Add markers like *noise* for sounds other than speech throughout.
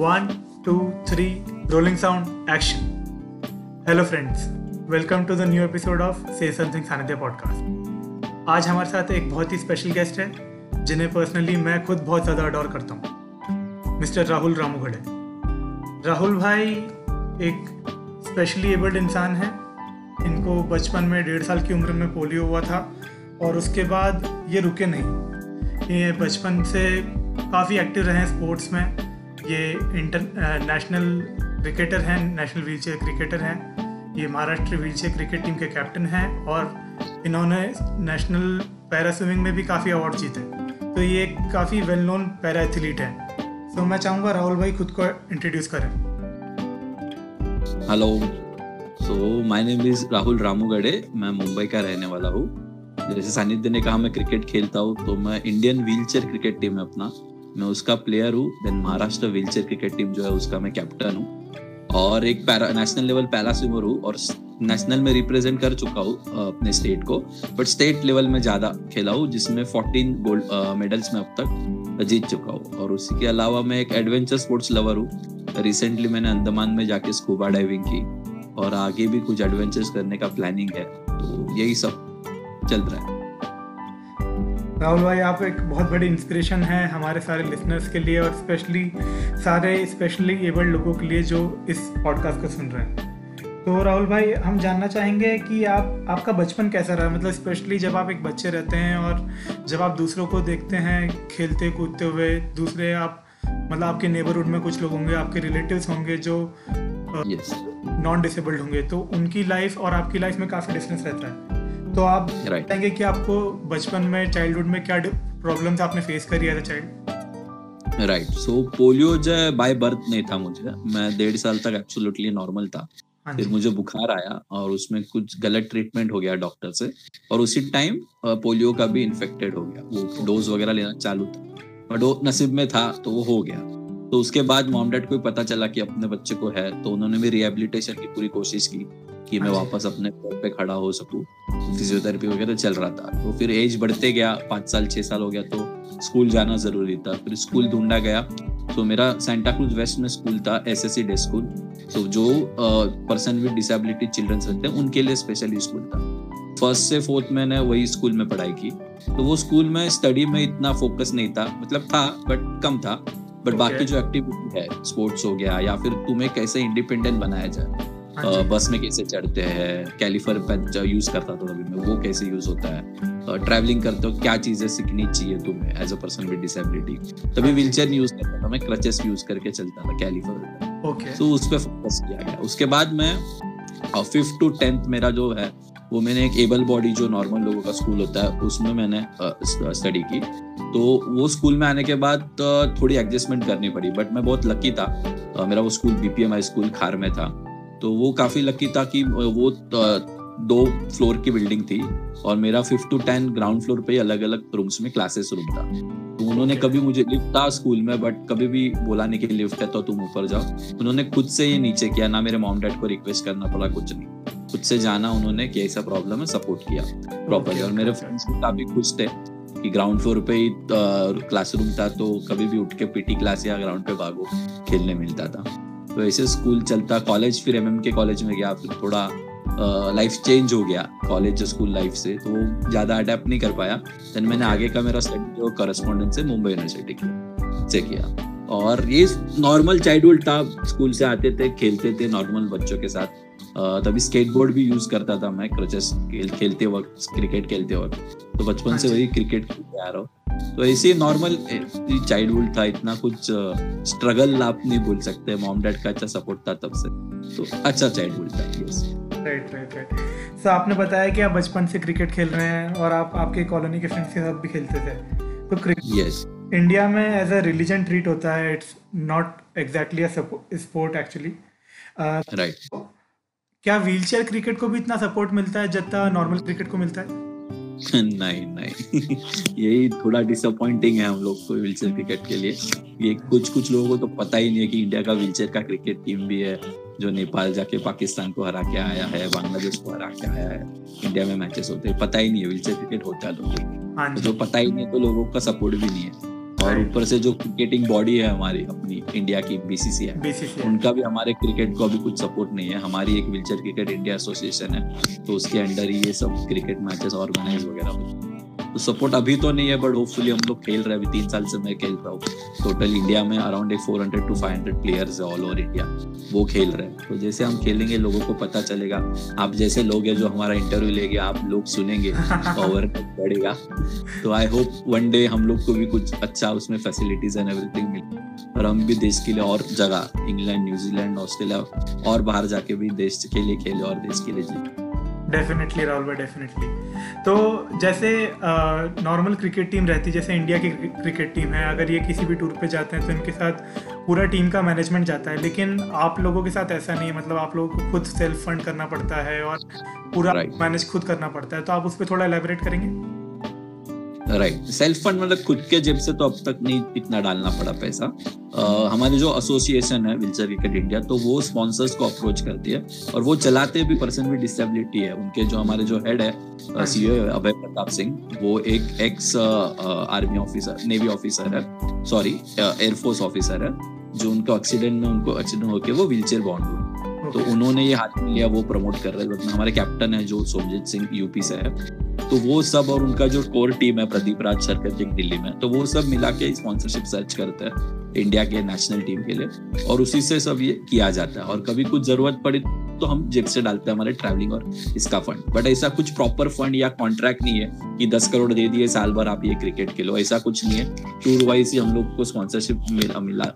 One, two, three, rolling sound, action. Hello friends, welcome to the new episode of Say Something Sanidhya podcast आज हमारे साथ एक बहुत ही special guest है जिन्हें पर्सनली मैं खुद बहुत ज़्यादा अडोर करता हूँ मिस्टर राहुल रामूगढ़े राहुल भाई एक स्पेशली एबल्ड इंसान है। इनको बचपन में डेढ़ साल की उम्र में पोलियो हुआ था और उसके बाद ये रुके नहीं। ये बचपन से काफ़ी एक्टिव रहे हैं स्पोर्ट्स में। ये इंटर नेशनल क्रिकेटर हैं नेशनल व्हील चेयर क्रिकेटर हैं, ये Maharashtra wheelchair cricket team के कैप्टन हैं और इन्होंने नेशनल पैरा स्विमिंग में भी काफ़ी अवार्ड जीते तो ये काफ़ी वेल नोन पैरा एथलीट है। तो मैं चाहूँगा राहुल भाई खुद को इंट्रोड्यूस करें। Hello so my name is Rahul Ramugade मैं मुंबई का रहने वाला हूँ। जैसे सानिध्य ने कहा, मैं क्रिकेट खेलता हूँ तो मैं इंडियन व्हीलचेयर क्रिकेट टीम है अपना मैं उसका प्लेयर हूँ then Maharashtra wheelchair cricket team जो है उसका मैं कैप्टन हूँ। और एक para national level para swimmer हूँ और नेशनल में रिप्रेजेंट कर चुका हूँ अपने स्टेट को। बट स्टेट लेवल में ज़्यादा खेला हूँ, जिसमें 14 गोल्ड मेडल्स में अब तक जीत चुका हूँ। और उसी के अलावा मैं एक एडवेंचर स्पोर्ट्स लवर हूँ। रिसेंटली मैंने अंडमान में जाके स्कूबा डाइविंग की और आगे भी कुछ एडवेंचर्स करने का प्लानिंग है। तो यही सब चल रहा है। राहुल भाई आप एक बहुत बड़ी इंस्पिरेशन है हमारे सारे लिसनर्स के लिए और स्पेशली सारे स्पेशली एबल्ड लोगों के लिए जो इस पॉडकास्ट को सुन रहे हैं। तो राहुल भाई हम जानना चाहेंगे कि आप आपका बचपन कैसा रहा? मतलब स्पेशली जब आप एक बच्चे रहते हैं और जब आप दूसरों को देखते हैं खेलते कूदते हुए दूसरे आप मतलब आपके नेबरहुड में कुछ लोग होंगे आपके रिलेटिव्स होंगे जो नॉन डिसेबल्ड होंगे तो उनकी लाइफ और आपकी लाइफ में काफ़ी डिफरेंस रहता है। तो आप बताएँगे right. कि आपको बचपन में चाइल्डहुड में क्या प्रॉब्लम्स आपने फेस करी as a child right so polio जो है बाय बर्थ नहीं था मुझे। मैं डेढ़ साल तक एब्सोल्युटली नॉर्मल था। हाँ फिर मुझे बुखार आया और उसमें कुछ गलत ट्रीटमेंट हो गया डॉक्टर से। और उसी टाइम पोलियो का भी इन्फेक्टेड हो गया। वो डोज वगैरह लेना चालू था। बट वो नसीब में था तो वो हो गया। तो उसके बाद मॉम डैड को पता चला कि अपने बच्चे को है। तो उन्होंने भी रिहेबिलिटेशन की पूरी कोशिश की। कि मैं हाँ वापस अपने पैर पे खड़ा हो सकूँ। फिजियोथेरेपी वगैरह चल रहा था। तो फिर एज बढ़ते गया पाँच साल छह साल हो गया तो स्कूल जाना ज़रूरी था। फिर स्कूल ढूंढा गया। तो मेरा सेंटा क्रूज वेस्ट में स्कूल था S S C day school तो जो पर्सन विद डिसेबिलिटी चिल्ड्रंस रहते हैं उनके लिए स्पेशली स्कूल था। फ़र्स्ट से फोर्थ मैंने वही स्कूल में पढ़ाई की। तो वो स्कूल में स्टडी में इतना फोकस नहीं था। मतलब था बट कम था। But okay. बाकी जो एक्टिविटी है स्पोर्ट्स हो गया या फिर तुम्हें कैसे इंडिपेंडेंट बनाया जाए। बस में कैसे चढ़ते हैं कैलिफर यूज़ करता था तभी मैं वो कैसे यूज़ होता है? ट्रैवलिंग करते हो क्या चीज़ें सीखनी चाहिए तुम्हें as a person with disability तभी व्हील चेयर यूज़ करता था मैं क्रचेस यूज़ करके चलता था कैलिफर ओके तो उस पर फोकस किया गया। उसके बाद मैं फिफ्थ टू टेंथ मेरा जो है वो मैंने एक एबल बॉडी जो नॉर्मल लोगों का स्कूल होता है उसमें मैंने स्टडी की। तो वो स्कूल में आने के बाद थोड़ी एडजस्टमेंट करनी पड़ी बट मैं बहुत लकी था। मेरा वो स्कूल बीपीएम हाई स्कूल खार में था। तो वो काफ़ी लकी था कि वो दो फ्लोर की बिल्डिंग थी और मेरा fifth to ten ground floor पे अलग अलग रूम्स में क्लासेस रूम था। तो उन्होंने कभी मुझे लिफ्ट था स्कूल में बट कभी भी बोला नहीं कि लिफ्ट है तो तुम ऊपर जाओ। उन्होंने खुद से ये नीचे किया ना मेरे मॉम डैड को रिक्वेस्ट करना पड़ा कुछ नहीं। खुद से जाना उन्होंने कि ऐसा प्रॉब्लम है सपोर्ट किया प्रॉपरली और मेरे फ्रेंड्स भी काफ़ी खुश थे कि ग्राउंड फ्लोर पे ही क्लासरूम था तो कभी भी उठ के पीटी क्लास या ग्राउंड पे भागो खेलने मिलता था। तो ऐसे स्कूल चलता कॉलेज फिर एम के कॉलेज में गया फिर थोड़ा लाइफ uh, चेंज हो गया कॉलेज स्कूल लाइफ से तो ज़्यादा अडेप्ट नहीं कर पाया। देन मैंने आगे का मेरा स्टडी जो करस्पॉन्डेंस है मुंबई यूनिवर्सिटी से किया। और ये नॉर्मल चाइल्डहुड था स्कूल से आते थे खेलते थे नॉर्मल बच्चों के साथ। तभी स्केटबोर्ड भी यूज़ करता था मैं क्रचेस खेल, खेलते वक्त क्रिकेट खेलते वक्त। तो बचपन से वही क्रिकेट खेलते आ रहा हूँ। तो ऐसे नॉर्मल चाइल्डहुड था इतना कुछ स्ट्रगल आप नहीं बोल सकते। मॉम डैड का अच्छा सपोर्ट था तब से। तो अच्छा चाइल्डहुड था yes right right right so आपने बताया कि आप बचपन से क्रिकेट खेल रहे हैं और आप आपके कॉलोनी के फ्रेंड्स के साथ भी खेलते थे। तो क्रिकेट यस इंडिया में एज अ रिलीजन ट्रीट होता है it's not exactly a sport actually right क्या व्हीलचेयर क्रिकेट को भी इतना सपोर्ट मिलता है जितना नॉर्मल क्रिकेट को मिलता है? *laughs* नहीं नहीं। *laughs* यही थोड़ा डिसअपॉइंटिंग है हम लोग को व्हीलचेयर क्रिकेट के लिए। ये कुछ कुछ लोगों को तो पता ही नहीं है कि इंडिया का व्हीलचेयर का क्रिकेट टीम भी है जो नेपाल जाके पाकिस्तान को हरा के आया है बांग्लादेश को हरा के आया है इंडिया में मैचेस होते हैं। पता ही नहीं है व्हीलचेयर क्रिकेट होता है लोगों को तो जो पता ही नहीं है तो लोगों का सपोर्ट भी नहीं है। और ऊपर से जो क्रिकेटिंग बॉडी है हमारी अपनी इंडिया की बीसीसीआई उनका भी हमारे क्रिकेट को अभी कुछ सपोर्ट नहीं है। हमारी एक व्हीलचेयर क्रिकेट इंडिया एसोसिएशन है तो उसके अंडर ही ये सब क्रिकेट मैचेस ऑर्गेनाइज वगैरह होते हैं। तो सपोर्ट अभी तो नहीं है बट होपफुली हम लोग खेल रहे अभी तीन साल से मैं खेल रहा हूँ। टोटल इंडिया में अराउंड एक 400 टू 500 प्लेयर्स है ऑल ओवर इंडिया वो खेल रहे हैं। तो जैसे हम खेलेंगे, लोगों को पता चलेगा। आप जैसे लोग हैं जो हमारा इंटरव्यू लेंगे, आप लोग सुनेंगे पावर बढ़ेगा। तो आई होप वन डे हम लोग को भी कुछ अच्छा उसमें फैसिलिटीज़ एंड एवरीथिंग मिले। और हम भी देश के लिए और जगह इंग्लैंड न्यूजीलैंड ऑस्ट्रेलिया और बाहर जाके भी देश के लिए खेले और देश के लिए जीते। डेफिनेटली राहुल भाई डेफिनेटली तो जैसे नॉर्मल क्रिकेट टीम रहती है जैसे इंडिया की क्रिकेट टीम है अगर ये किसी भी टूर पे जाते हैं तो इनके साथ पूरा टीम का मैनेजमेंट जाता है लेकिन आप लोगों के साथ ऐसा नहीं है मतलब आप लोगों को खुद सेल्फ फंड करना पड़ता है और पूरा Right. मैनेज खुद करना पड़ता है तो आप उस पर थोड़ा एलेबरेट करेंगे राइट सेल्फ फंड मतलब खुद के जेब से तो अब तक नहीं इतना डालना पड़ा पैसा। uh, हमारी जो एसोसिएशन है विल्चर क्रिकेट इंडिया तो वो स्पॉन्सर्स को अप्रोच करती है और वो चलाते भी पर्सन भी डिसेबिलिटी है। उनके जो हमारे जो हेड है सीईओ अभय प्रताप सिंह वो एक ex army officer navy officer है। सॉरी एयरफोर्स ऑफिसर है जो उनको एक्सीडेंट में उनको एक्सीडेंट होकर वो व्हील चेयर बॉन्ड हुए। तो उन्होंने ये हाथ में लिया वो प्रमोट कर रहे हैं। हमारे कैप्टन है जो सोमजीत सिंह यूपी से है। तो वो सब और उनका जो कोर टीम है प्रदीप राज सरकर जी दिल्ली में तो वो सब मिला के स्पॉन्सरशिप सर्च करते हैं इंडिया के नेशनल टीम के लिए और उसी से सब ये किया जाता है। और कभी कुछ ज़रूरत पड़ी तो हम जेब से डालते हैं हमारे ट्रैवलिंग और इसका फंड बट ऐसा कुछ प्रॉपर फंड या कॉन्ट्रैक्ट नहीं है कि दस करोड़ दे दिए साल भर आप ये क्रिकेट खेलो ऐसा कुछ नहीं है। टूर वाइज ही हम लोग को स्पॉन्सरशिप मिला मिला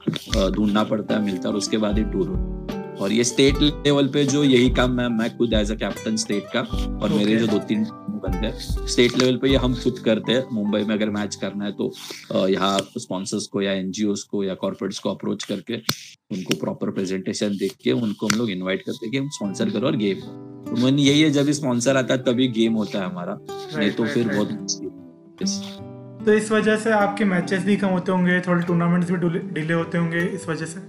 ढूंढना पड़ता है मिलता है और उसके बाद ही टूर और ये स्टेट लेवल पे जो यही काम मैं मैं खुद एज अ कैप्टन स्टेट का और okay. मेरे जो दो तीन बंदे हैं। स्टेट लेवल पे ये हम खुद करते हैं। मुंबई में अगर मैच करना है तो यहाँ स्पॉन्सर्स को या एनजीओ को या कॉर्पोरेट्स को अप्रोच करके उनको प्रॉपर प्रेजेंटेशन देख के उनको हम लोग इन्वाइट करते हैं कि हम स्पॉन्सर करो और गेम तो मन यही है जब स्पॉन्सर आता है तभी गेम होता है हमारा। नहीं तो फिर बहुत तो इस वजह से आपके मैचेस भी कम होते होंगे थोड़े टूर्नामेंट्स भी डिले होते होंगे इस वजह से?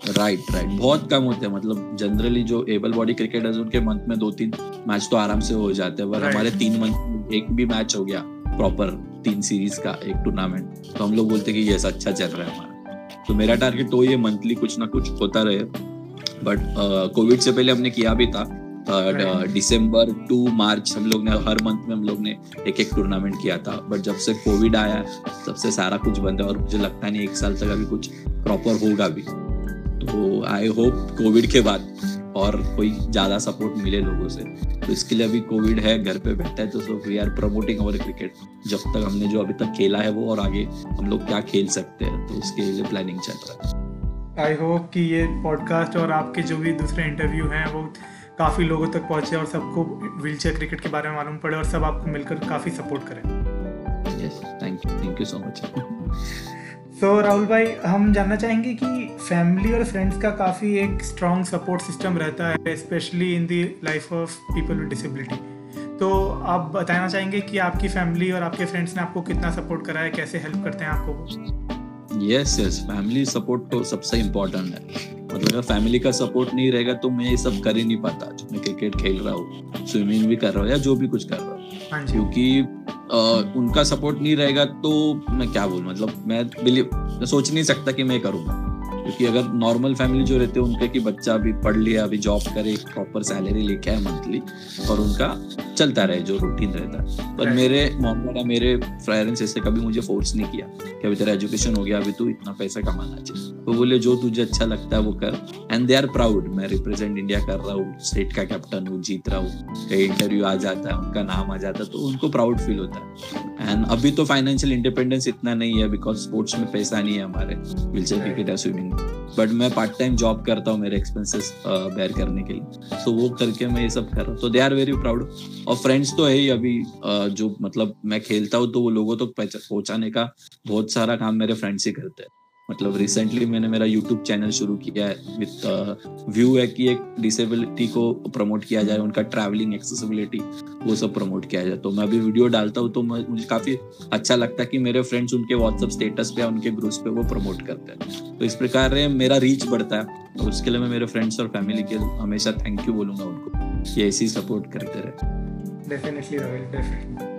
Right right, right right. बहुत कम होते हैं। मतलब जनरली जो एबल बॉडी क्रिकेटर्स उनके मंथ में दो तीन मैच तो आराम से हो जाते हैं। पर right. हमारे तीन मंथ एक भी मैच हो गया प्रॉपर तीन सीरीज़ का एक टूर्नामेंट तो हम लोग बोलते हैं कि ये अच्छा चल रहा है हमारा। तो मेरा टारगेट तो ये मंथली कुछ ना कुछ होता रहे। बट कोविड uh, से पहले हमने किया भी था। दिसंबर टू मार्च हम लोग ने हर मंथ में हम लोग ने एक एक टूर्नामेंट किया था। बट जब से कोविड आया तब से सारा कुछ बंद है और मुझे लगता नहीं एक साल तक अभी कुछ प्रॉपर होगा भी। तो आई होप कोविड के बाद और कोई ज़्यादा सपोर्ट मिले लोगों से। तो इसके लिए अभी कोविड है घर पे बैठा है तो so we are promoting our cricket जब तक हमने जो अभी तक खेला है वो और आगे हम लोग क्या खेल सकते हैं तो उसके लिए प्लानिंग चल रहा है। आई होप कि ये पॉडकास्ट और आपके जो भी दूसरे इंटरव्यू हैं वो काफ़ी लोगों तक पहुँचे और सबको व्हील क्रिकेट के बारे में मालूम पड़े और सब आपको मिलकर काफ़ी सपोर्ट करें। Thank you thank you so much तो राहुल भाई हम जानना चाहेंगे कि फैमिली और फ्रेंड्स का काफ़ी एक स्ट्रॉन्ग सपोर्ट सिस्टम रहता है specially in the life of people with disability तो आप बताना चाहेंगे कि आपकी फैमिली और आपके फ्रेंड्स ने आपको कितना सपोर्ट करा है कैसे हेल्प करते हैं आपको यस यस फैमिली सपोर्ट तो सबसे इम्पोर्टेंट है। मतलब अगर फैमिली का सपोर्ट नहीं रहेगा तो मैं ये सब कर ही नहीं पाता जो मैं क्रिकेट खेल रहा हूँ स्विमिंग भी कर रहा हूँ या जो भी कुछ कर रहा हूँ। हाँ क्योंकि उनका सपोर्ट नहीं रहेगा तो मैं क्या बोलूँ? मतलब मैं बिलीव सोच नहीं सकता कि मैं करूँगा। क्योंकि अगर नॉर्मल फैमिली जो रहते हैं उनके कि बच्चा अभी पढ़ लिया अभी जॉब करे प्रॉपर सैलरी लेके आए मंथली और उनका चलता रहे जो रूटीन रहता है। पर मेरे मॉम डैडा मेरे पेरेंट्स ऐसे कभी मुझे फोर्स नहीं किया कि अभी तेरा एजुकेशन हो गया अभी तू इतना पैसा कमाना चाहिए तो बोले जो तुझे अच्छा लगता है वो कर। एंड दे आर प्राउड मैं रिप्रेजेंट इंडिया कर रहा हूँ स्टेट का कैप्टन हूँ जीत रहा हूँ। कहीं इंटरव्यू आ जाता है उनका नाम आ जाता है तो उनको प्राउड फील होता है। एंड अभी तो फाइनेंशियल इंडिपेंडेंस इतना नहीं है बिकॉज़ स्पोर्ट्स में पैसा नहीं है हमारे। व्हीलचेयर क्रिकेट या स्विमिंग बट मैं पार्ट टाइम जॉब करता हूँ मेरे एक्सपेंसेस बेयर करने के लिए। सो so, वो करके मैं ये सब कर रहा हूँ। तो दे आर वेरी प्राउड और फ्रेंड्स तो है ही अभी जो मतलब मैं खेलता हूँ तो वो लोगों तक तो पहुँचाने का बहुत सारा काम मेरे फ्रेंड्स ही करते हैं। मतलब रिसेंटली मैंने मेरा यूट्यूब चैनल शुरू किया है विथ व्यू है कि एक डिसेबिलिटी को प्रमोट किया जाए, उनका ट्रैवलिंग एक्सेसिबिलिटी वो सब प्रमोट किया जाए। तो मैं अभी वीडियो डालता हूँ तो मुझे काफ़ी अच्छा लगता है कि मेरे फ्रेंड्स उनके व्हाट्सअप स्टेटस पे उनके ग्रुप्स पे वो प्रमोट करते हैं। तो इस प्रकार मेरा रीच बढ़ता है तो उसके लिए मैं मेरे फ्रेंड्स और फैमिली के हमेशा थैंक यू बोलूँगा उनको ये ऐसी सपोर्ट करते रहे। डेफिनेटली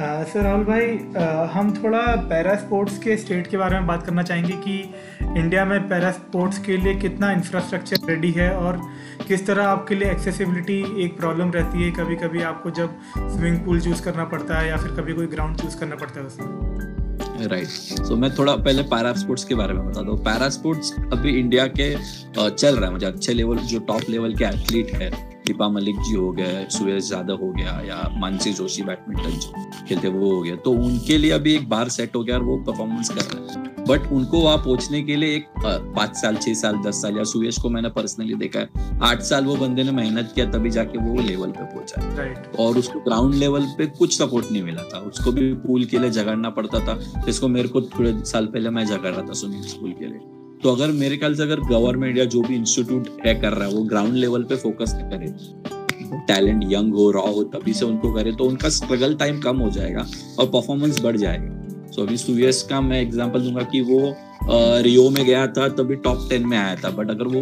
सर राहुल भाई uh, हम थोड़ा पैरा स्पोर्ट्स के स्टेट के बारे में बात करना चाहेंगे कि इंडिया में पैरा स्पोर्ट्स के लिए कितना इंफ्रास्ट्रक्चर रेडी है और किस तरह आपके लिए एक्सेसिबिलिटी एक प्रॉब्लम रहती है कभी कभी आपको जब स्विमिंग पूल चूज़ करना पड़ता है या फिर कभी कोई ग्राउंड चूज़ करना पड़ता है उसमें राइट right. सो so, मैं थोड़ा पहले पैरा स्पोर्ट्स के बारे में बता दूँ। पैरा स्पोर्ट्स अभी इंडिया के चल रहा है मुझे अच्छे लेवल जो टॉप लेवल के एथलीट है। दीपा मलिक जी हो गए सुरेश यादव हो गया या मानसी जोशी बैडमिंटन जो खेलते वो हो गया। तो उनके लिए अभी एक बार सेट हो गया और वो परफॉर्मेंस कर रहे हैं। बट उनको वहाँ पहुँचने के लिए एक पाँच साल छह साल दस साल या सुयश को मैंने पर्सनली देखा है आठ साल वो बंदे ने मेहनत किया तभी जाके वो लेवल पे पहुँचा। Right. और उसको ग्राउंड लेवल पे कुछ सपोर्ट नहीं मिला था। उसको भी पूल के लिए झगड़ना पड़ता था। जिसको मेरे को थोड़े साल पहले मैं झगड़ रहा था स्विमिंग स्कूल के लिए। तो अगर मेरे ख्याल से अगर गवर्नमेंट या जो भी इंस्टीट्यूट है कर रहा है, वो ग्राउंड लेवल पे फोकस करे टैलेंट यंग हो रॉ हो, तभी से उनको करे तो उनका स्ट्रगल टाइम कम हो जाएगा और परफॉर्मेंस बढ़ जाएगा। सो अभी सुयस का मैं एग्ज़ाम्पल दूँगा कि वो रियो में गया था, तभी टॉप टेन में आया था बट अगर वो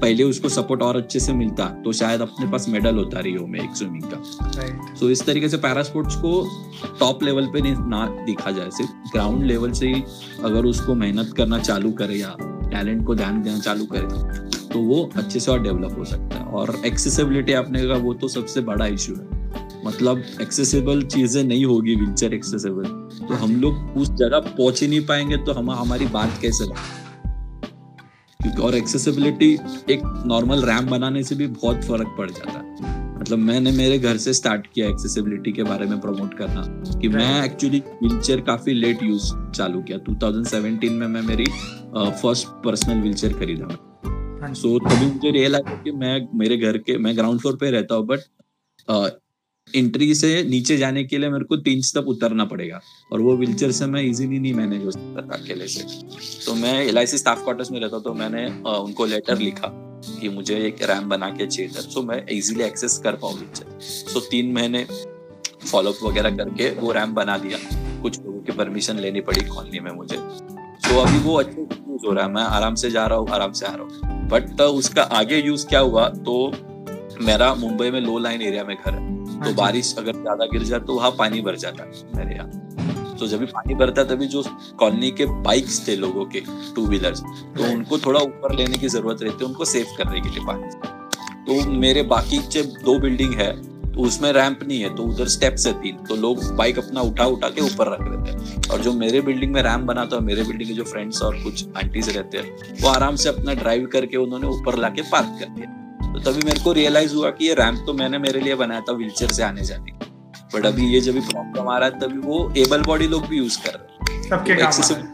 पहले उसको सपोर्ट और अच्छे से मिलता तो शायद अपने पास मेडल होता रियो में एक स्विमिंग का। सो right. so, इस तरीके से पैरा स्पोर्ट्स को टॉप लेवल पे ना दिखा जाए सिर्फ़ ग्राउंड लेवल से ही अगर उसको मेहनत करना चालू करे या टैलेंट को ध्यान देना चालू करे तो वो अच्छे से और डेवलप हो सकता है। और एक्सेसिबिलिटी आपने कहा वो तो सबसे बड़ा इशू है। मतलब एक्सेसिबल चीज़ें नहीं होगी व्हीलचेयर एक्सेसिबल तो हम लोग उस जगह पहुँच ही नहीं पाएँगे तो हम हमारी बात कैसे क्योंकि और एक्सेसिबिलिटी एक नॉर्मल रैम बनाने से भी बहुत फ़र्क पड़ जाता है। मतलब मैंने मेरे घर से स्टार्ट किया एक्सेसिबिलिटी के बारे में प्रमोट करना कि मैं एक्चुअली व्हीलचेयर काफ़ी लेट यूज़ चालू किया। 2017 में मैं मेरी फ़र्स्ट पर्सनल व्हीलचेयर खरीदा सो तभी मुझे रियलाइज़ कि मैं मेरे घर के मैं ग्राउंड फ्लोर पे रहता हूँ बट एंट्री से नीचे जाने के लिए मेरे को तीन स्टेप उतरना पड़ेगा। और वो व्हीलचेयर से मैं इजीली नहीं मैनेज हो सकता था अकेले से। तो मैं एलआईसी स्टाफ क्वार्टर्स में रहता तो मैंने उनको लेटर लिखा कि मुझे एक रैम बना के चाहिए था सो मैं इजीली एक्सेस कर पाऊँ व्हीलचेयर सो तीन महीने फॉलोअप वगैरह करके वो रैम बना दिया। कुछ लोगों की परमिशन लेनी पड़ी कॉलोनी में मुझे। तो अभी वो अच्छे यूज़ हो रहा है। मैं आराम से जा रहा हूँ, आराम से आ रहा हूँ। बट उसका आगे यूज़ क्या हुआ? तो मेरा मुंबई में लो लाइन एरिया में घर है। तो हाँ बारिश अगर ज़्यादा गिर जाए तो वहाँ पानी भर जाता है। मेरे यहाँ तो जब भी पानी भरता है तभी जो कॉलोनी के बाइक्स थे लोगों के टू व्हीलर्स तो उनको थोड़ा ऊपर लेने की ज़रूरत रहती है उनको सेव करने के लिए पानी। तो मेरे बाकी जब दो बिल्डिंग है तो उसमें रैंप नहीं है तो उधर स्टेप्स है तीन तो लोग बाइक अपना उठा उठा के ऊपर रख देते हैं। और जो मेरे बिल्डिंग में रैम्प बना था मेरे बिल्डिंग के जो फ्रेंड्स और कुछ आंटीज रहते हैं वो आराम से अपना ड्राइव करके उन्होंने ऊपर लाके पार्क कर दिया। तो तभी मेरे को रियलाइज़ हुआ कि ये रैंप तो मैंने मेरे लिए बनाया था व्हीलचेयर से आने जाने बट अभी ये जब भी प्रॉब्लम आ रहा है तभी वो एबल बॉडी लोग भी यूज़ कर रहे हैं।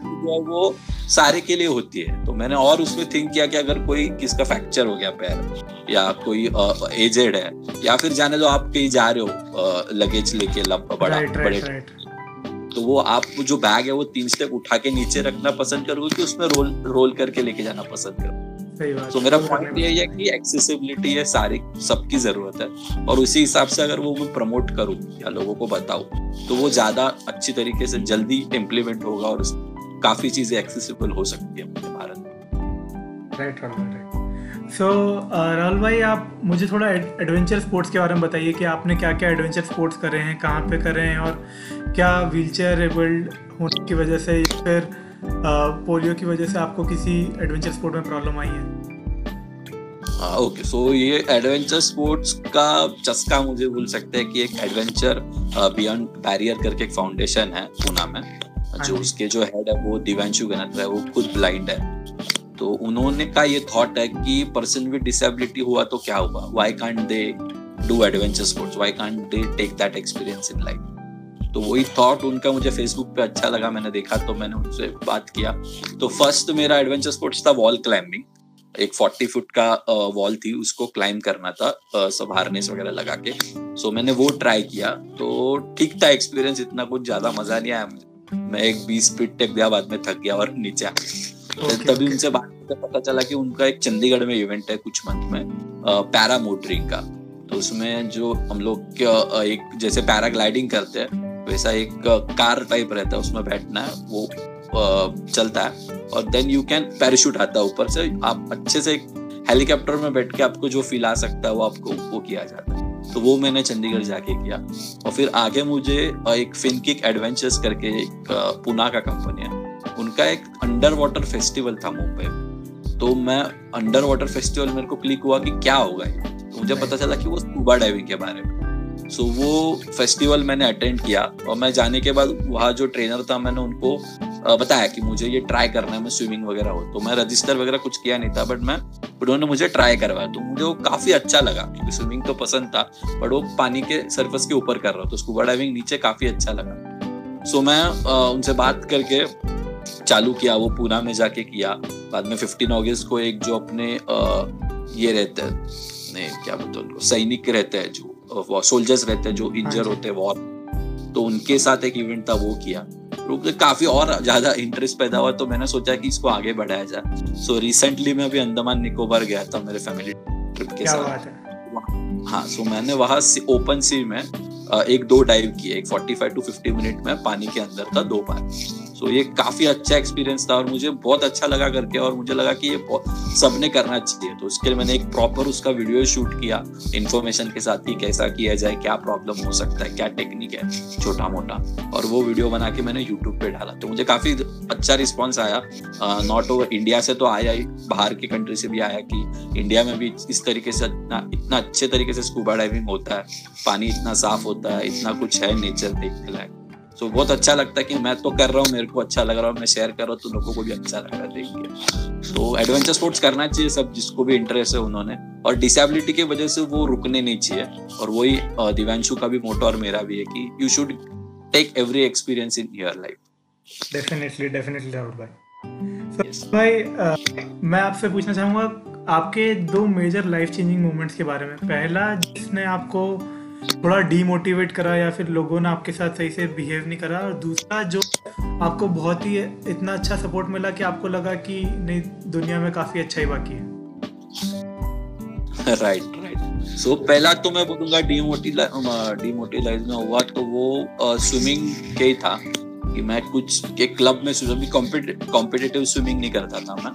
जो वो सारे के लिए होती है। तो मैंने और उसमें थिंक किया कि अगर कोई किसका फ्रैक्चर हो गया पैर या कोई एजेड है या फिर जाने दो आप कहीं जा रहे हो लगेज लेके बड़ा बड़े तो वो आप जो बैग है वो तीन स्टेप उठा के नीचे रखना पसंद करोगे कि उसमें रोल रोल करके लेके जाना पसंद करोगे? तो मेरा पॉइंट ये है कि एक्सेसिबिलिटी है सारी सबकी ज़रूरत है। और उसी हिसाब से अगर वो मैं प्रमोट करूँ या लोगों को बताऊँ तो वो ज़्यादा अच्छी तरीके से जल्दी इम्प्लीमेंट होगा और काफ़ी चीज़ें एक्सेसिबल हो सकती है अपने भारत में। राइट राइट सो राहुल भाई आप मुझे थोड़ा एडवेंचर स्पोर्ट्स के बारे में बताइए कि आपने क्या क्या एडवेंचर स्पोर्ट्स करे हैं कहाँ पे करे हैं और क्या व्हील चेयर एबल्ड होने की वजह से फिर पोलियो की वजह से आपको किसी एडवेंचर स्पोर्ट में प्रॉब्लम आई है? हाँ ओके सो ये एडवेंचर स्पोर्ट्स का चस्का मुझे बोल सकते हैं कि एक एडवेंचर बियॉन्ड बैरियर करके एक फाउंडेशन है पूना में। हाँ जो उसके जो हेड है वो दिव्यांशु गणत है वो खुद ब्लाइंड है। तो उन्होंने का ये थॉट है कि पर्सन विद डिसेबिलिटी हुआ तो क्या हुआ? Why can't they do adventure sports why can't they take that experience in life तो वही थॉट उनका मुझे फेसबुक पे अच्छा लगा मैंने देखा तो मैंने उनसे बात किया। तो फ़र्स्ट मेरा एडवेंचर स्पोर्ट्स था वॉल क्लाइंबिंग एक 40 फुट का वॉल थी उसको क्लाइंब करना था सब हार्नेस वगैरह लगा के। सो मैंने वो ट्राई किया तो ठीक था एक्सपीरियंस इतना कुछ ज़्यादा मज़ा नहीं आया मुझे। मैं एक बीस फीट तक गया बाद में थक गया और नीचे आ okay, तभी okay. उनसे बात करके पता चला कि उनका एक चंडीगढ़ में इवेंट है कुछ मंथ में पैरा मोटरिंग का। तो उसमें जो हम लोग एक जैसे पैराग्लाइडिंग करते हैं वैसा एक कार टाइप रहता है उसमें बैठना है वो चलता है। और देन यू कैन पैराशूट आता है ऊपर से आप अच्छे से हेलीकॉप्टर में बैठ के आपको जो फील आ सकता है वो आपको वो किया जाता है। तो वो मैंने चंडीगढ़ जाके किया। और फिर आगे मुझे एक फिनकिक एडवेंचर्स करके एक पुना का कंपनी है। उनका एक अंडर वाटर फेस्टिवल था मुंबई में। तो मैं अंडर वाटर फेस्टिवल मेरे को क्लिक हुआ कि क्या होगा ये। तो मुझे पता चला कि वो स्कूबा डाइविंग के बारे में। सो so, वो फेस्टिवल मैंने अटेंड किया और मैं जाने के बाद वहाँ जो ट्रेनर था मैंने उनको बताया कि मुझे ये ट्राई करना है मैं स्विमिंग वगैरह हो। तो मैं रजिस्टर वगैरह कुछ किया नहीं था बट मैं उन्होंने मुझे ट्राई करवाया। तो मुझे वो काफ़ी अच्छा लगा क्योंकि स्विमिंग तो पसंद था बट वो पानी के सरफेस के ऊपर कर रहा तो स्कूबा डाइविंग नीचे काफ़ी अच्छा लगा। सो मैं उनसे बात करके चालू किया वो पूना में जाके किया। बाद में फिफ्टीन अगस्त को एक जो अपने ये रहते हैं नहीं क्या बोलते उनको सैनिक रहते हैं जो सोल्जर्स रहते हैं जो इंजर हाँ होते हैं वॉर तो उनके साथ एक इवेंट था वो किया. तो काफ़ी और ज़्यादा इंटरेस्ट पैदा हुआ तो मैंने सोचा कि इसको आगे बढ़ाया जाए. सो so, रिसेंटली मैं अभी अंडमान निकोबार गया था मेरे फैमिली ट्रिप के साथ. हाँ? सो so मैंने वहाँ ओपन सी में एक दो डाइव किए. एक 45 टू 50 मिनट में पानी के अंदर था दो बार. सो ये काफ़ी अच्छा एक्सपीरियंस था और मुझे बहुत अच्छा लगा करके और मुझे लगा कि ये सबने करना चाहिए। तो उसके लिए मैंने एक प्रॉपर उसका वीडियो शूट किया इन्फॉर्मेशन के साथ कि कैसा किया जाए, क्या प्रॉब्लम हो सकता है, क्या टेक्निक है छोटा मोटा और वो वीडियो बना के मैंने यूट्यूब पे डाला। तो मुझे काफ़ी अच्छा रिस्पॉन्स आया। नॉट ओवर इंडिया से तो आया ही, बाहर की कंट्री से भी आया कि इंडिया में भी इस तरीके से इतना इतना अच्छे तरीके से स्कूबा डाइविंग होता है। पानी इतना साफ़ होता है, इतना कुछ है नेचर देखने लायक। सो बहुत अच्छा लगता है कि मैं तो कर रहा हूँ मेरे को अच्छा लग रहा है मैं शेयर कर रहा हूँ तो लोगों को भी अच्छा लग रहा है देख के। तो एडवेंचर स्पोर्ट्स करना चाहिए सब जिसको भी इंटरेस्ट है उन्होंने। और डिसेबिलिटी की वजह से वो रुकने नहीं चाहिए। और वही दिव्यांशु का भी मोटो और मेरा भी है कि you should take every experience in your life definitely definitely Rahul भाई। So, भाई uh, मैं आपसे पूछना चाहूँगा आपके दो मेजर लाइफ चेंजिंग मोमेंट्स के बारे में। पहला जिसने आपको थोड़ा डीमोटिवेट करा या फिर लोगों ने आपके साथ सही से बिहेव नहीं करा। और दूसरा जो आपको बहुत ही इतना अच्छा सपोर्ट मिला कि आपको लगा कि नहीं दुनिया में काफ़ी अच्छा ही बाकी है। राइट राइट सो पहला तो मैं बोलूँगा डीमोटिलाइज में हुआ तो वो स्विमिंग के ही था। कि मैं कुछ एक क्लब में कॉम्पिटिटिव स्विमिंग नहीं करता था मैं।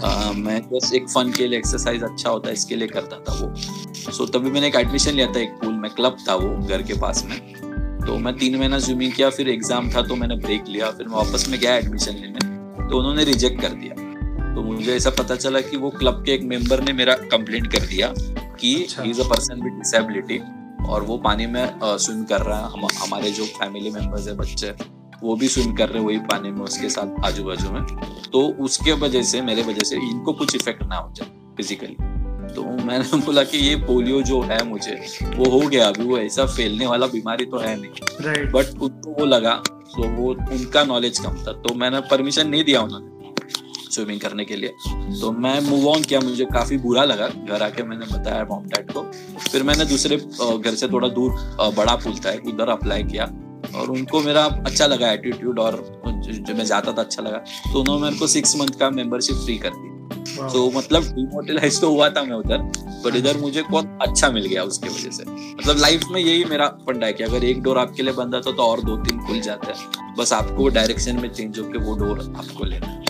हाँ मैं बस एक फन के लिए एक्सरसाइज अच्छा होता है इसके लिए करता था वो। सो so, तभी मैंने एक एडमिशन लिया था एक पूल में क्लब था वो घर के पास में। तो मैं तीन महीना स्विमिंग किया फिर एग्ज़ाम था तो मैंने ब्रेक लिया फिर मैं वापस में गया एडमिशन लेने। तो उन्होंने रिजेक्ट कर दिया। तो मुझे ऐसा पता चला कि वो क्लब के एक मेंबर ने मेरा कंप्लेंट कर दिया कि is a person with disability और वो पानी में स्विम कर रहा है। हम, हमारे जो फैमिली मेंबर्स है बच्चे वो भी स्विम कर रहे हैं वही पानी में उसके साथ आजू बाजू में। तो उसके वजह से मेरे वजह से इनको कुछ इफ़ेक्ट ना हो जाए फिजिकली तो मैंने बोला कि ये पोलियो जो है मुझे वो हो गया अभी वो ऐसा फैलने वाला बीमारी तो है नहीं। Right. बट उनको वो लगा तो वो उनका नॉलेज कम था तो मैंने परमिशन नहीं दिया उन्होंने स्विमिंग करने के लिए। तो मैं मूव ऑन किया मुझे काफ़ी बुरा लगा घर आके मैंने बताया मॉम डैड को। फिर मैंने दूसरे घर से थोड़ा दूर बड़ा पुल था उधर अप्लाई किया और उनको मेरा अच्छा लगा एटीट्यूड और जो मैं जाता था अच्छा लगा। तो उन्होंने मेरे को सिक्स मंथ का मेंबरशिप फ्री कर दी तो मतलब डिमोटिलाइज तो हुआ था मैं उधर बट इधर मुझे बहुत अच्छा मिल गया उसके वजह से। मतलब लाइफ में यही मेरा फंडा है कि अगर एक डोर आपके लिए बंद था तो और दो तीन खुल जाते हैं। बस आपको डायरेक्शन में चेंज होकर वो डोर आपको लेना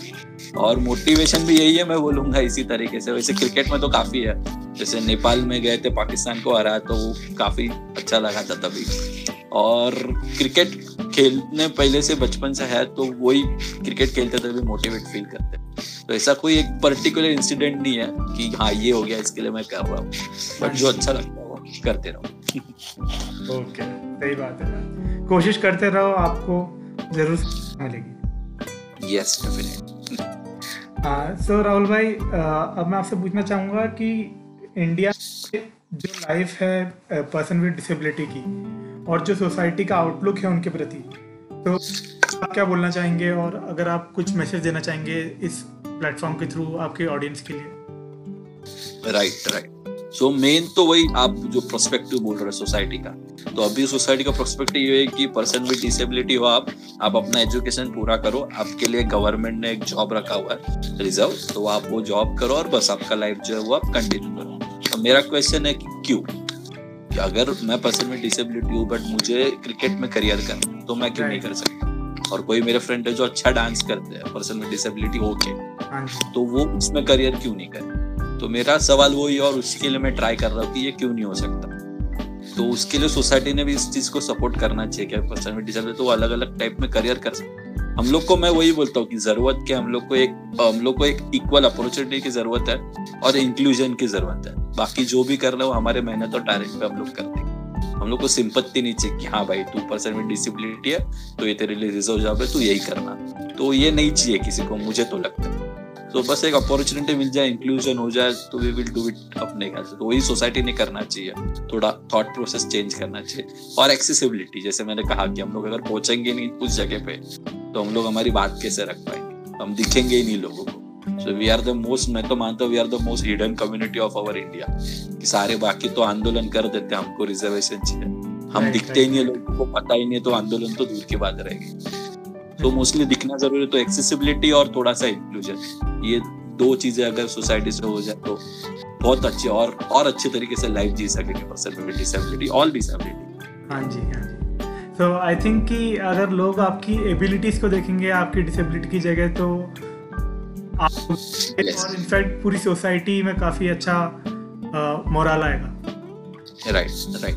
और मोटिवेशन भी यही है, मैं बोलूँगा इसी तरीके से। वैसे क्रिकेट में तो काफ़ी है। जैसे नेपाल में गए थे, पाकिस्तान को हरा तो वो काफ़ी अच्छा लगा था तभी। और क्रिकेट खेलने पहले से बचपन से है तो वही क्रिकेट खेलते तभी मोटिवेट फील करते तो ऐसा कोई एक पर्टिकुलर इंसिडेंट नहीं है कि हाँ ये हो गया इसके लिए मैं कर रहा हूँ। बट जो अच्छा लगता है वो करते रहो। ओके सही बात है। कोशिश करते रहो आपको ज़रूर मिलेगी। यस डेफिनेटली सो राहुल भाई अब मैं आपसे पूछना चाहूँगा कि इंडिया जो लाइफ है पर्सन विद डिसेबिलिटी की और जो सोसाइटी का आउटलुक है उनके प्रति तो आप क्या बोलना चाहेंगे? और अगर आप कुछ मैसेज देना चाहेंगे इस प्लेटफॉर्म के थ्रू आपके ऑडियंस के लिए? राइट राइट सो मेन तो वही आप जो प्रोस्पेक्टिव बोल रहे हैं सोसाइटी का। तो अभी सोसाइटी का प्रोस्पेक्टिव ये है कि पर्सन विद डिसेबिलिटी हो आप आप अपना एजुकेशन पूरा करो। आपके लिए गवर्नमेंट ने एक जॉब रखा हुआ है रिज़र्व तो आप वो जॉब करो और बस आपका लाइफ जो है वो आप कंटिन्यू करो। तो मेरा क्वेश्चन है कि क्यों? कि अगर मैं पर्सन में डिसेबिलिटी हूँ बट मुझे क्रिकेट में करियर करना तो मैं क्यों नहीं कर सकता? और कोई मेरे फ्रेंड है जो अच्छा डांस करते हैं पर्सन में डिसेबिलिटी हो के तो वो उसमें करियर क्यों नहीं करे? तो मेरा सवाल वही है और उसके लिए मैं ट्राई कर रहा हूँ कि ये क्यों नहीं हो सकता? तो उसके लिए सोसाइटी ने भी इस चीज़ को सपोर्ट करना चाहिए कि पर्सन विद डिसेबिलिटी तो अलग अलग टाइप में करियर कर सकते हम लोग को मैं वही बोलता हूँ कि ज़रूरत क्या हम लोग को एक हम लोग को एक इक्वल अपॉर्चुनिटी की ज़रूरत है और इंक्लूजन की ज़रूरत है। बाकी जो भी कर रहे हो हमारे मेहनत और टैलेंट पे हम लोग करते हैं। हम लोग को सिंपत्ति नहीं चाहिए कि हाँ भाई, तू पर्सन में डिसिबिलिटी है तो ये तेरे लिए रिज़र्व जॉब है, तू यही करना। तो ये नहीं चाहिए किसी को, मुझे तो लगता है। तो बस एक अपॉर्चुनिटी मिल जाए इंक्लूजन हो जाए तो वी विल डू इट अपने ख्याल से। तो वही सोसाइटी ने करना चाहिए। थोड़ा थॉट प्रोसेस चेंज करना चाहिए। और एक्सेसिबिलिटी जैसे मैंने कहा कि हम लोग अगर पहुँचेंगे नहीं उस जगह पे तो हम लोग हमारी बात कैसे रख पाएँगे? हम दिखेंगे ही नहीं लोगों को। So we are the most मैं तो मानता हूँ we are the most hidden community of our India कि सारे बाकी तो आंदोलन कर देते हैं हमको रिजर्वेशन चाहिए। हम दिखते ही नहीं लोगों को पता ही नहीं तो आंदोलन तो दूर की बात रहेगी। तो मोस्टली दिखना ज़रूरी है तो एक्सेसिबिलिटी और थोड़ा सा इंक्लूजन ये दो चीज़ें अगर सोसाइटी से हो जाए तो बहुत अच्छी और और अच्छे तरीके से लाइफ जी सकेंगे person with disability all disability हाँ जी हाँ जी। तो आई थिंक कि अगर लोग आपकी एबिलिटीज को देखेंगे आपकी डिसेबिलिटी की जगह तो yes. और इनफैक्ट पूरी सोसाइटी में काफ़ी अच्छा मोरल आएगा। राइट राइट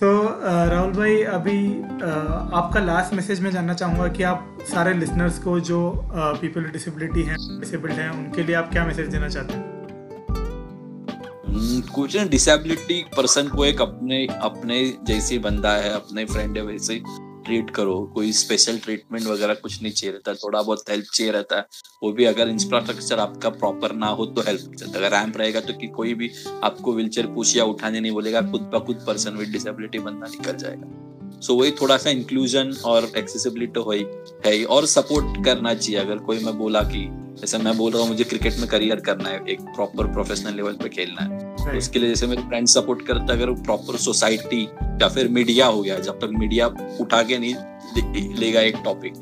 तो राहुल भाई अभी uh, आपका लास्ट मैसेज मैं जानना चाहूँगा कि आप सारे लिसनर्स को जो पीपल विद डिसेबिलिटी हैं डिसेबल्ड हैं उनके लिए आप क्या मैसेज देना चाहते हैं? हम्म, कुछ डिसेबिलिटी पर्सन को एक अपने अपने जैसी बंदा है अपने फ्रेंड है वैसे ट्रीट करो, कोई स्पेशल ट्रीटमेंट वगैरह कुछ नहीं चाहिए रहता, थोड़ा बहुत हेल्प चाहिए रहता है, वो भी अगर इंफ्रास्ट्रक्चर आपका प्रॉपर ना हो तो हेल्प अगर रैम्प रहेगा तो कि कोई भी आपको व्हील चेयर पूछ या उठाने नहीं बोलेगा, खुद ब खुद पर्सन विद डिसेबिलिटी बंदा निकल जाएगा। सो so, वही थोड़ा सा इंक्लूजन और एक्सेसिबिलिटी हो है। और सपोर्ट करना चाहिए। अगर कोई मैं बोला कि जैसे मैं बोल रहा हूँ मुझे क्रिकेट में करियर करना है एक प्रॉपर प्रोफेशनल लेवल पे खेलना है तो उसके लिए जैसे मेरे फ्रेंड सपोर्ट करते अगर प्रॉपर सोसाइटी या फिर मीडिया हो गया जब तक मीडिया उठा के नहीं लेगा एक टॉपिक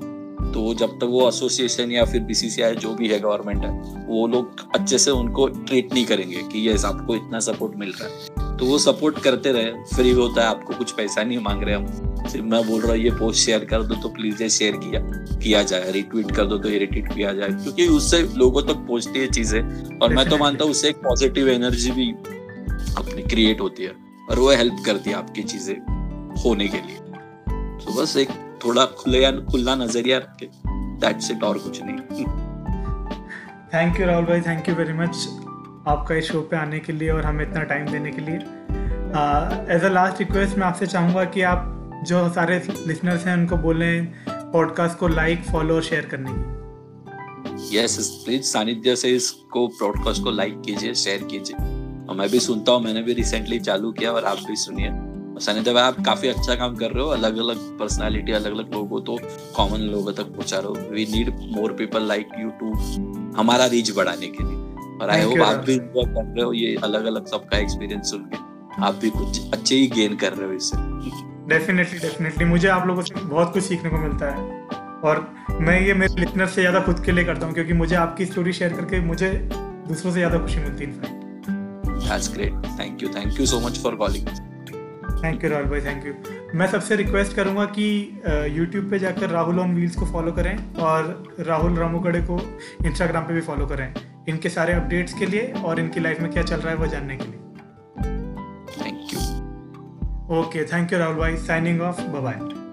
तो जब तक वो एसोसिएशन या फिर बीसीसीआई जो भी है गवर्नमेंट है वो लोग अच्छे से उनको ट्रीट नहीं करेंगे कि ये आपको इतना सपोर्ट मिल रहा है। तो वो सपोर्ट करते रहे। फ्री होता है, आपको कुछ पैसा नहीं मांग रहे हम। सिर्फ़ मैं बोल रहा हूँ, ये पोस्ट शेयर कर दो तो प्लीज़ ये शेयर किया किया जाए रिट्वीट कर दो तो ये रिट्वीट किया जाए। क्योंकि उससे लोगों तक तो पहुँचती है चीज़ें, और मैं तो मानता हूँ, उससे एक पॉजिटिव एनर्जी भी अपनी क्रिएट होती है, और वो हेल्प करती है आपकी चीज़ें होने के लिए। तो बस एक थोड़ा खुले खुला नज़रिया रखे दैट्स इट और कुछ नहीं। थैंक यू राहुल भाई थैंक यू वेरी मच आपका इस शो पे आने के लिए और हमें इतना टाइम देने के लिए। एज अ लास्ट रिक्वेस्ट मैं आपसे चाहूँगा कि आप जो सारे लिसनर्स हैं, उनको बोलें पॉडकास्ट को लाइक फॉलो और शेयर करने की। यस प्लीज़ सानिध्य से इसको पॉडकास्ट को लाइक कीजिए शेयर कीजिए। और मैं भी सुनता हूँ, मैंने भी रिसेंटली चालू किया और आप भी सुनिए। सानिध्य भाई, आप काफ़ी अच्छा काम कर रहे हो अलग अलग पर्सनालिटी अलग अलग लोगों तो कॉमन लोगों तक पहुँचा रहे हो। We need more people like you to हमारा रीच बढ़ाने के लिए। और आई होप आप भी इंजॉय कर रहे हो ये अलग अलग सबका एक्सपीरियंस सुन के। आप भी कुछ अच्छे ही गेन कर रहे हो इससे। डेफिनेटली डेफिनेटली मुझे आप लोगों से बहुत कुछ सीखने को मिलता है। और मैं ये मेरे लिटनर से ज़्यादा खुद के लिए करता हूँ क्योंकि मुझे आपकी स्टोरी शेयर करके मुझे दूसरों से ज़्यादा खुशी मिलती है That's great. Thank you. Thank you so much for calling. Thank you Rahul भाई थैंक यू मैं सबसे रिक्वेस्ट करूँगा कि यूट्यूब पे जाकर राहुल ऑन व्हील्स को फॉलो करें और राहुल रामोगड़े को इंस्टाग्राम पे भी फॉलो करें। इनके सारे अपडेट्स के लिए और इनकी लाइफ में क्या चल रहा है वो जानने के लिए। Thank you okay thank you Rahul भाई. Signing off bye.